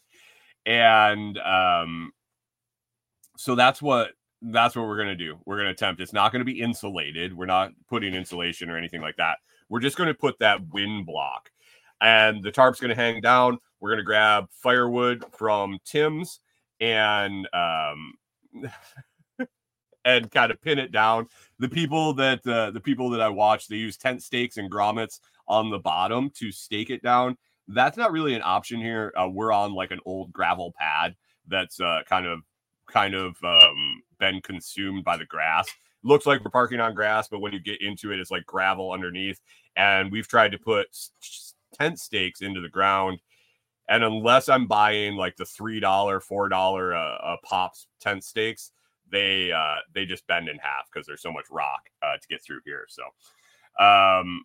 and um, so that's what that's what we're going to do. We're going to attempt. It's not going to be insulated. We're not putting insulation or anything like that. We're just going to put that wind block. And the tarp's going to hang down. We're going to grab firewood from Tim's and um *laughs* and kind of pin it down. The people that uh, the people that I watch, they use tent stakes and grommets on the bottom to stake it down. That's not really an option here. Uh, we're on like an old gravel pad that's uh, kind of kind of um, been consumed by the grass. Looks like we're parking on grass, but when you get into it, it's like gravel underneath. And we've tried to put tent stakes into the ground. And unless I'm buying like the three dollar, four dollar uh, uh, pops tent stakes, they uh, they just bend in half because there's so much rock uh, to get through here. So, um,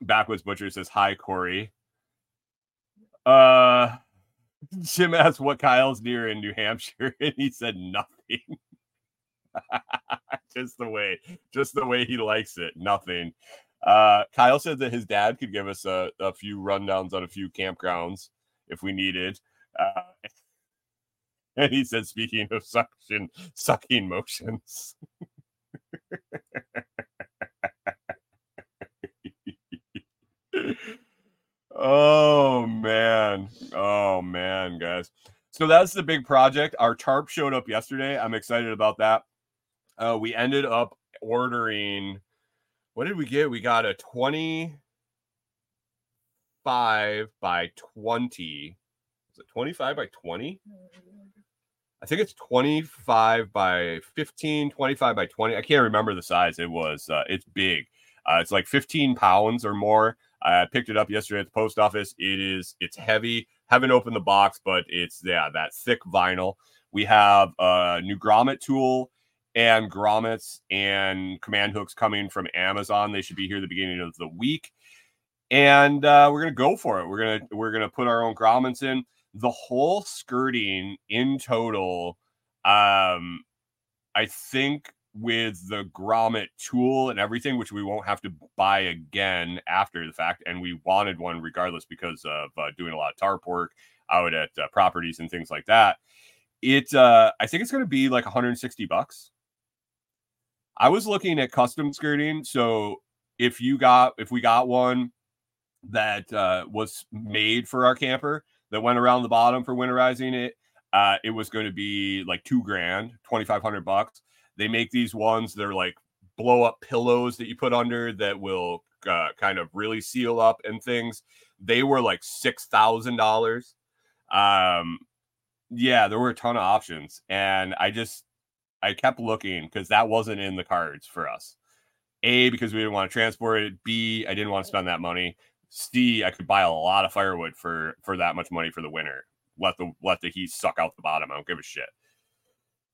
backwoods butcher says hi, Corey. Uh, Jim asked what Kyle's near in New Hampshire, *laughs* and he said nothing. *laughs* just the way, just the way he likes it. Nothing. Uh, Kyle said that his dad could give us a, a few rundowns on a few campgrounds if we needed. Uh, *laughs* and he said, speaking of suction, sucking motions. oh man. Oh man, guys. So that's the big project. Our tarp showed up yesterday. I'm excited about that. Uh, we ended up ordering. What did we get? We got a 25 by 20. Is it 25 by 20? I think it's 25 by 15, 25 by 20. I can't remember the size. It was, uh, it's big. Uh, it's like 15 pounds or more. I picked it up yesterday at the post office. It is, it's heavy. Haven't opened the box, but it's, yeah, that thick vinyl. We have a new grommet tool and grommets and command hooks coming from Amazon. They should be here the beginning of the week. And uh, we're gonna go for it. We're gonna we're gonna put our own grommets in. The whole skirting in total Um, I think with the grommet tool and everything, which we won't have to buy again after the fact, and we wanted one regardless because of uh, doing a lot of tarp work out at uh, properties and things like that. It, uh, I think it's going to be like 160 bucks. I was looking at custom skirting, so if you got if we got one that uh, was made for our camper that went around the bottom for winterizing it, uh, it was going to be like two grand, 2,500 bucks. They make these ones, they're like blow up pillows that you put under that will uh, kind of really seal up and things. They were like $6,000. Um, yeah, there were a ton of options. And I just, I kept looking because that wasn't in the cards for us. A, because we didn't want to transport it. B, I didn't want to spend that money. C, I could buy a lot of firewood for for that much money for the winter. Let the let the heat suck out the bottom. I don't give a shit.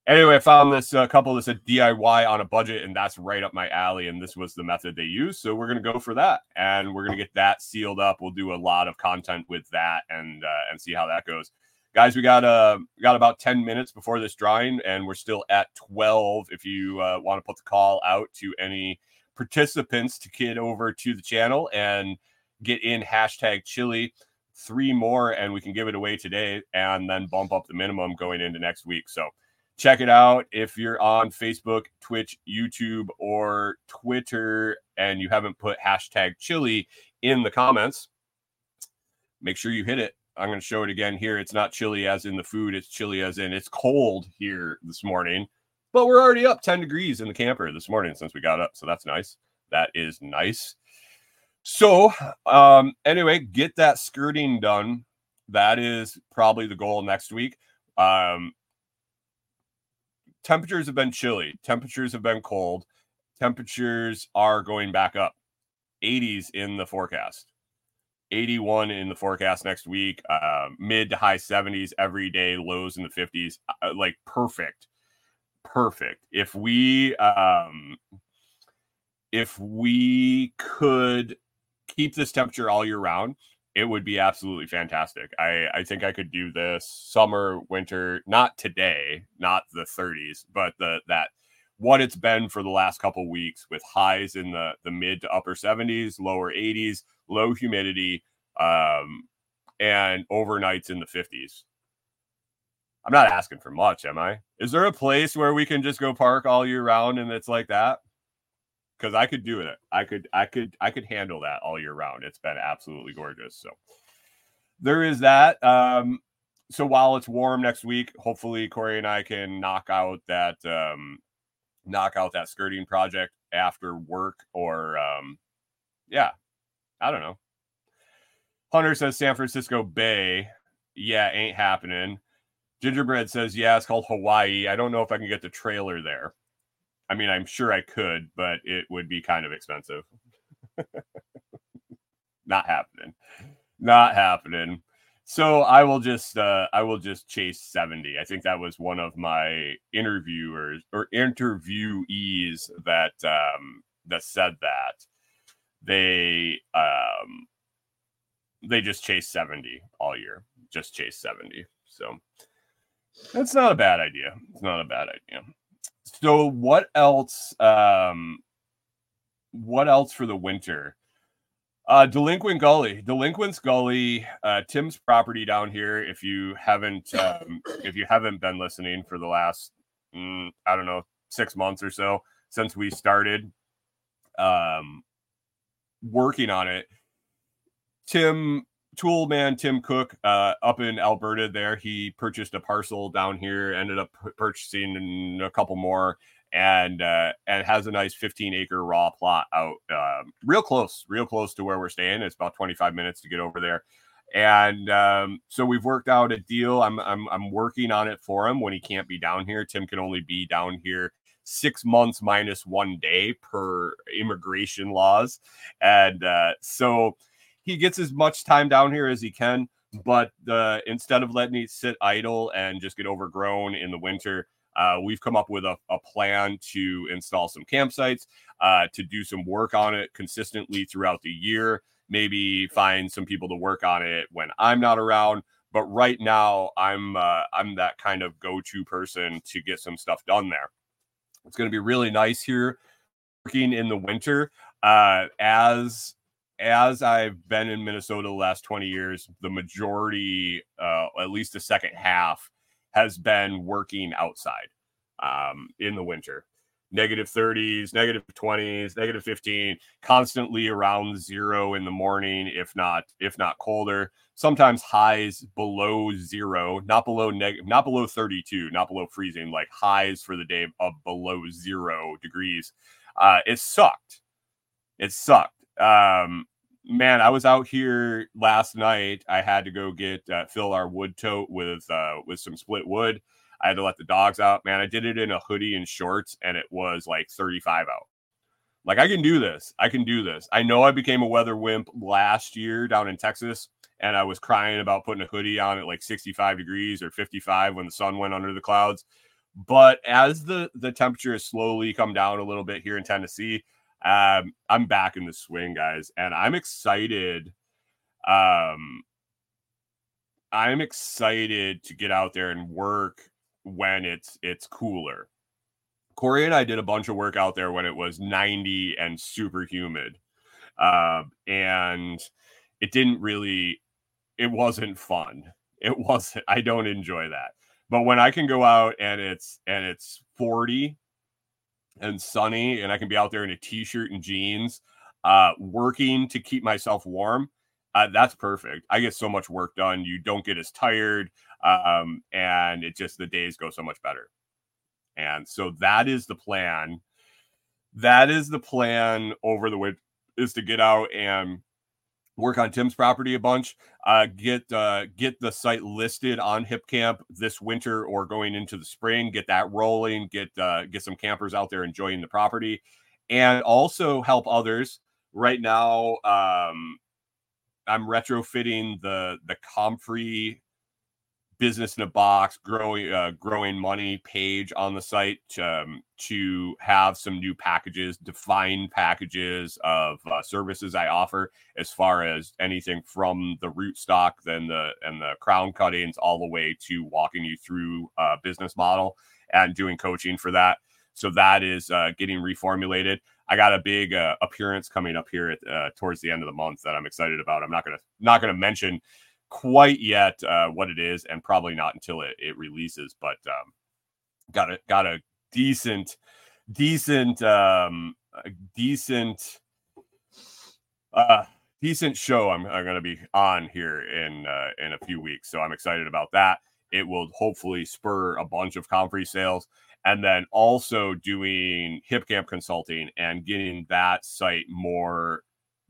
Anyway, I found this uh, couple that said DIY on a budget, and that's right up my alley. And this was the method they used, so we're gonna go for that, and we're gonna get that sealed up. We'll do a lot of content with that, and uh, and see how that goes, guys. We got uh got about ten minutes before this drawing, and we're still at twelve. If you uh, want to put the call out to any participants to get over to the channel and get in hashtag chilly three more and we can give it away today and then bump up the minimum going into next week. So check it out. If you're on facebook twitch youtube or twitter and you haven't put hashtag chilly in the comments make sure you hit it. I'm going to show it again here. It's not chili as in the food it's chilly as in it's cold here this morning but we're already up 10 degrees in the camper this morning since we got up so that's nice. That is nice so, um, anyway, get that skirting done. That is probably the goal next week. Um, temperatures have been chilly, temperatures have been cold, temperatures are going back up. 80s in the forecast. 81 in the forecast next week, uh, mid to high 70s every day, lows in the 50s, uh, like perfect, perfect. If we, um, if we could keep this temperature all year round, it would be absolutely fantastic. I, I think I could do this summer, winter, not today, not the 30s, but the that what it's been for the last couple weeks with highs in the the mid to upper 70s, lower 80s, low humidity, um, and overnights in the 50s. I'm not asking for much, am I? Is there a place where we can just go park all year round and it's like that? Because I could do it. I could, I could, I could handle that all year round. It's been absolutely gorgeous. So there is that. Um, so while it's warm next week, hopefully Corey and I can knock out that, um, knock out that skirting project after work or, um, yeah, I don't know. Hunter says San Francisco Bay. Yeah, ain't happening. Gingerbread says, yeah, it's called Hawaii. I don't know if I can get the trailer there. I mean, I'm sure I could, but it would be kind of expensive. *laughs* Not happening. Not happening. So I will just uh I will just chase 70. I think that was one of my interviewers or interviewees that um that said that. They um they just chase 70 all year. Just chase 70. So that's not a bad idea. It's not a bad idea. So what else? Um, what else for the winter? Uh, Delinquent Gully, Delinquent's Gully, uh, Tim's property down here. If you haven't, *coughs* um, if you haven't been listening for the last, mm, I don't know, six months or so since we started um, working on it, Tim tool man Tim Cook uh, up in Alberta there. He purchased a parcel down here ended up purchasing a couple more and uh, and has a nice 15 acre raw plot out um, real close real close to where we're staying. It's about 25 minutes to get over there. And um, so we've worked out a deal. I'm, I'm i'm working on it for him when he can't be down here. Tim can only be down here six months minus one day per immigration laws. And uh, so he gets as much time down here as he can. But uh, instead of letting it sit idle and just get overgrown in the winter, uh, we've come up with a, a, plan to install some campsites, uh, to do some work on it consistently throughout the year. Maybe find some people to work on it when I'm not around, But right now, I'm uh, I'm that kind of go-to person to get some stuff done there. It's going to be really nice here working in the winter. Uh, as as I've been in Minnesota the last 20 years, the majority, uh, at least the second half, has been working outside um, in the winter. Negative 30s, negative 20s, negative 15, constantly around zero in the morning, if not if not colder. Sometimes highs below zero, not below negative, not below 32, not below freezing, like highs for the day of below zero degrees. Uh, it sucked. It sucked. Um, man, I was out here last night. I had to go get uh, fill our wood tote with uh, with some split wood. I had to let the dogs out. Man, I did it in a hoodie and shorts, and it was like 35 out. Like I can do this. I can do this. I know I became a weather wimp last year down in Texas, and I was crying about putting a hoodie on at like 65 degrees or 55 when the sun went under the clouds. But as the the temperature has slowly come down a little bit here in Tennessee, um, I'm back in the swing, guys, and I'm excited. Um, I'm excited to get out there and work when it's it's cooler. Corey and I did a bunch of work out there when it was 90 and super humid, uh, and it didn't really, it wasn't fun. It wasn't. I don't enjoy that. But when I can go out and it's and it's 40 and sunny and I can be out there in a t-shirt and jeans uh working to keep myself warm, uh, that's perfect. I get so much work done. You don't get as tired um and it just the days go so much better. And so that is the plan. That is the plan over the winter is to get out and work on Tim's property a bunch. Uh, get uh, get the site listed on Hipcamp this winter or going into the spring. Get that rolling. Get uh, get some campers out there enjoying the property, and also help others. Right now, um, I'm retrofitting the the Comfrey business in a box growing uh, growing money page on the site um, to have some new packages defined packages of uh, services i offer as far as anything from the root stock then the and the crown cuttings all the way to walking you through a business model and doing coaching for that. So that is uh, getting reformulated. I got a big uh, appearance coming up here at, uh, towards the end of the month that i'm excited about. I'm not gonna not gonna mention quite yet uh, what it is, and probably not until it, it releases. But um, got a got a decent, decent, um, decent, uh, decent show. I'm, I'm going to be on here in uh, in a few weeks, so I'm excited about that. It will hopefully spur a bunch of Comfrey sales. And then also doing Hipcamp consulting and getting that site more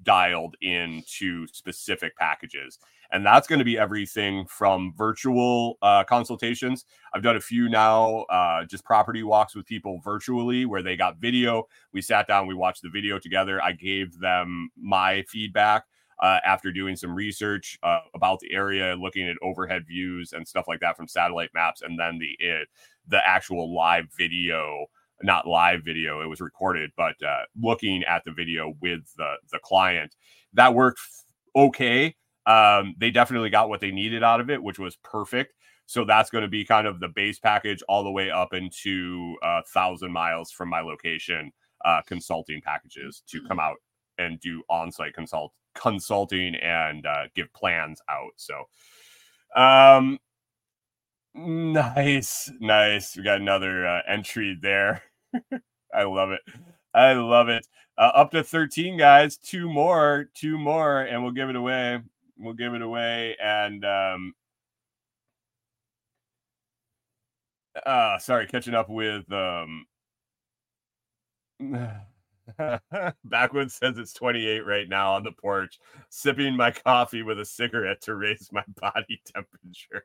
dialed into specific packages and that's going to be everything from virtual uh, consultations. I've done a few now, uh, just property walks with people virtually where they got video. We sat down, we watched the video together. I gave them my feedback. Uh, after doing some research uh, about the area, looking at overhead views and stuff like that from satellite maps, and then the it, the actual live video, not live video, it was recorded, but uh, looking at the video with the the client, that worked okay um, they definitely got what they needed out of it, which was perfect. So that's going to be kind of the base package all the way up into a uh, thousand miles from my location uh, consulting packages to come out and do on-site consult consulting and uh, give plans out. So, um, nice, nice. We got another uh, entry there. *laughs* I love it. I love it. Uh, up to 13 guys, two more, two more, and we'll give it away we'll give it away. And um, uh, sorry, catching up with um, *laughs* Backwoods says it's 28 right now on the porch, sipping my coffee with a cigarette to raise my *laughs* body temperature.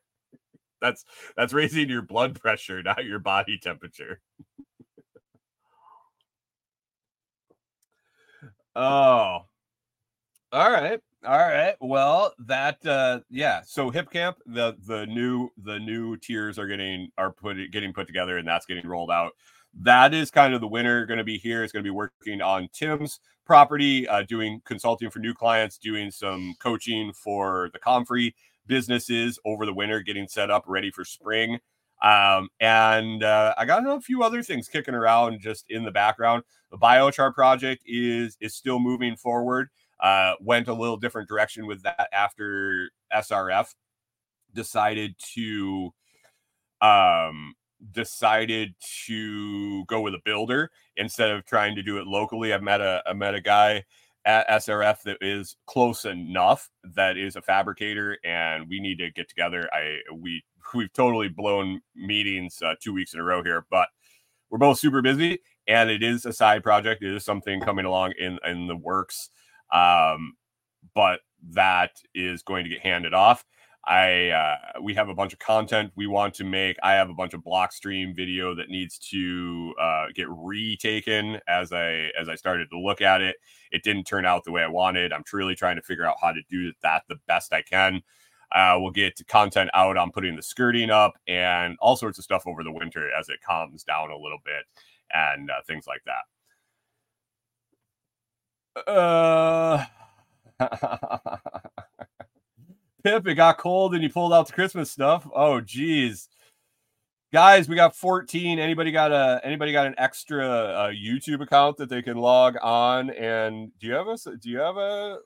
That's that's raising your blood pressure, not your body temperature. *laughs* oh. All right. All right. Well, that uh yeah. So Hipcamp, the the new the new tiers are getting are put getting put together and that's getting rolled out. That is kind of the winner going to be here. It's going to be working on Tim's property, uh, doing consulting for new clients, doing some coaching for the Comfrey businesses over the winter, getting set up, ready for spring. Um, and uh, I got a few other things kicking around just in the background. The biochar project is is still moving forward. Uh, went a little different direction with that after SRF decided to um decided to go with a builder instead of trying to do it locally. I've met a I met a guy at SRF that is close enough that is a fabricator, and we need to get together. I we we've totally blown meetings uh, two weeks in a row here, but we're both super busy, and it is a side project. It is something coming along in in the works, um, but that is going to get handed off. I uh, we have a bunch of content we want to make. I have a bunch of Blockstream video that needs to uh, get retaken as I as I started to look at it. It didn't turn out the way I wanted. I'm truly trying to figure out how to do that the best I can. Uh, we'll get content out on putting the skirting up and all sorts of stuff over the winter as it calms down a little bit and uh, things like that. Uh. *laughs* Pip, it got cold and you pulled out the Christmas stuff. Oh, geez. Guys, we got 14. Anybody got a anybody got an extra uh, YouTube account that they can log on? And do you have a do you have a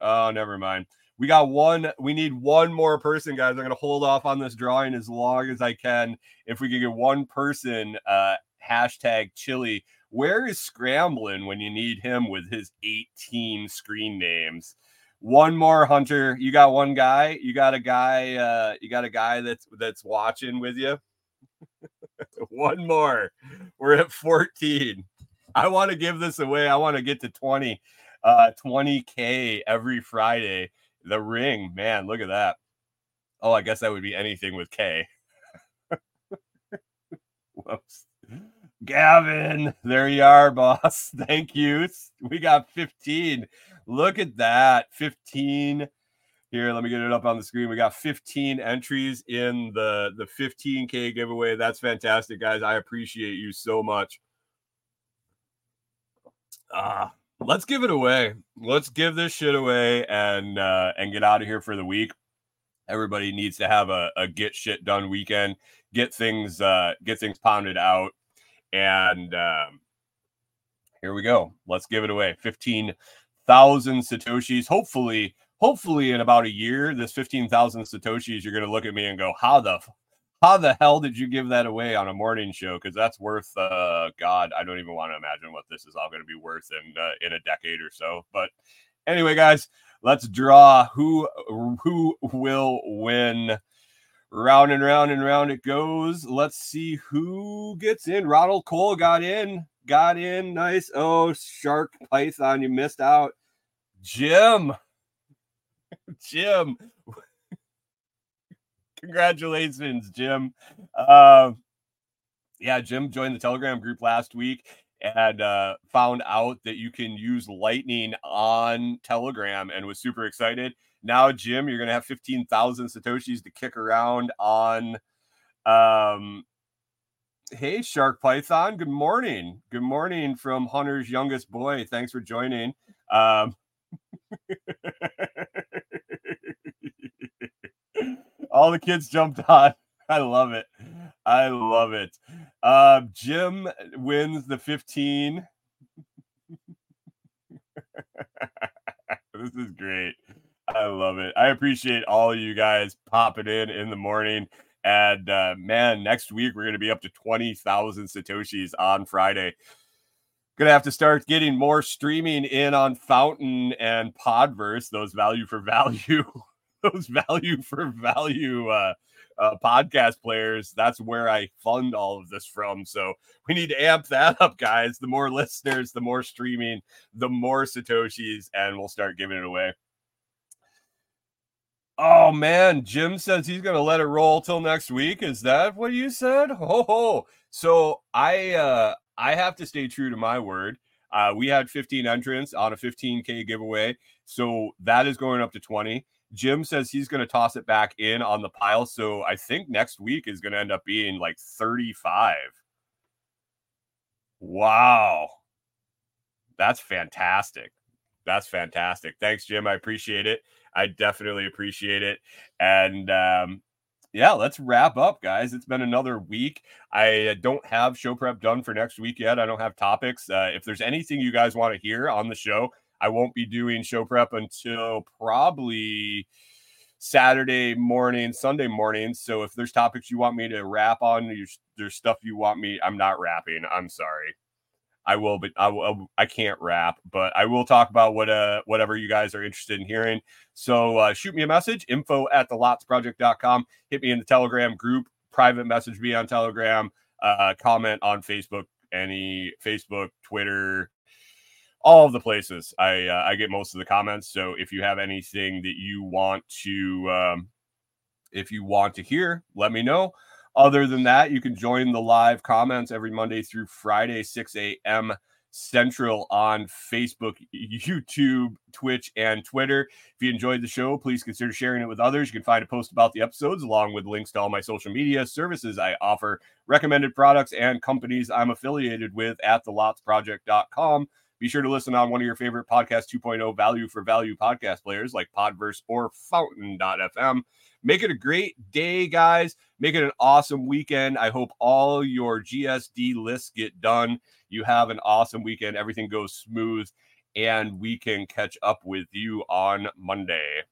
oh never mind. We got one, we need one more person, guys. I'm gonna hold off on this drawing as long as I can. If we can get one person, uh hashtag chilly. Where is scrambling when you need him with his 18 screen names? one more hunter. You got one guy? You got a guy uh you got a guy that's that's watching with you? *laughs* One more. We're at 14 i want to give this away. I want to get to 20 uh 20k every friday. The ring man look at that. Oh i guess that would be anything with k. *laughs* Whoops gavin there you are boss *laughs* thank you we got 15 Look at that. 15. Here, let me get it up on the screen. We got 15 entries in the, the 15K giveaway. That's fantastic, guys. I appreciate you so much. Ah, let's give it away. Let's give this shit away and uh, and get out of here for the week. Everybody needs to have a, a get shit done weekend. Get things uh, get things pounded out. And um, here we go. Let's give it away. 15 thousand satoshis. Hopefully, hopefully in about a year, this fifteen thousand satoshis, you're going to look at me and go, "How the, how the hell did you give that away on a morning show?" Because that's worth, uh, God, I don't even want to imagine what this is all going to be worth in uh, in a decade or so. But anyway, guys, let's draw who who will win. Round and round and round it goes. Let's see who gets in. Ronald Cole got in got in. Nice. Oh, Shark Python, you missed out. Jim. *laughs* Jim. *laughs* Congratulations, Jim. Uh, yeah, Jim joined the Telegram group last week and uh, found out that you can use Lightning on Telegram and was super excited. Now, Jim, you're going to have 15,000 Satoshis to kick around on um, Hey, Shark Python. Good morning. Good morning from Hunter's youngest boy. Thanks for joining. Um, *laughs* all the kids jumped on. I love it. I love it. Uh, Jim wins the 15. *laughs* this is great. I love it. I appreciate all you guys popping in in the morning. And uh, man, next week we're going to be up to 20,000 Satoshis on Friday. Gonna have to start getting more streaming in on Fountain and Podverse, those value for value, *laughs* those value for value uh, uh, podcast players. That's where I fund all of this from. So we need to amp that up, guys. The more listeners, the more streaming, the more Satoshis, and we'll start giving it away. Oh man, Jim says he's gonna let it roll till next week. Is that what you said? Ho ho. So I uh I have to stay true to my word. Uh we had 15 entrants on a 15k giveaway. So that is going up to 20. Jim says he's gonna toss it back in on the pile. So I think next week is gonna end up being like 35. Wow. That's fantastic. That's fantastic. Thanks, Jim. I appreciate it. I definitely appreciate it. And um, yeah, let's wrap up, guys. It's been another week. I don't have show prep done for next week yet. I don't have topics. Uh, if there's anything you guys want to hear on the show, I won't be doing show prep until probably Saturday morning, Sunday morning. So if there's topics you want me to wrap on, there's stuff you want me, I'm not rapping. I'm sorry. I will, but I will, I can't rap, but I will talk about what uh whatever you guys are interested in hearing. So uh, shoot me a message, info at the lotsproject.com. Hit me in the Telegram group, private message me on Telegram, uh, comment on Facebook, any Facebook, Twitter, all of the places. I uh, I get most of the comments. So if you have anything that you want to um, if you want to hear, let me know. Other than that, you can join the live comments every Monday through Friday, 6 a.m. Central on Facebook, YouTube, Twitch, and Twitter. If you enjoyed the show, please consider sharing it with others. You can find a post about the episodes along with links to all my social media services I offer, recommended products, and companies I'm affiliated with at thelotsproject.com. Be sure to listen on one of your favorite podcast 2.0 value for value podcast players like Podverse or Fountain.fm. Make it a great day, guys. Make it an awesome weekend. I hope all your GSD lists get done. You have an awesome weekend. Everything goes smooth, and we can catch up with you on Monday.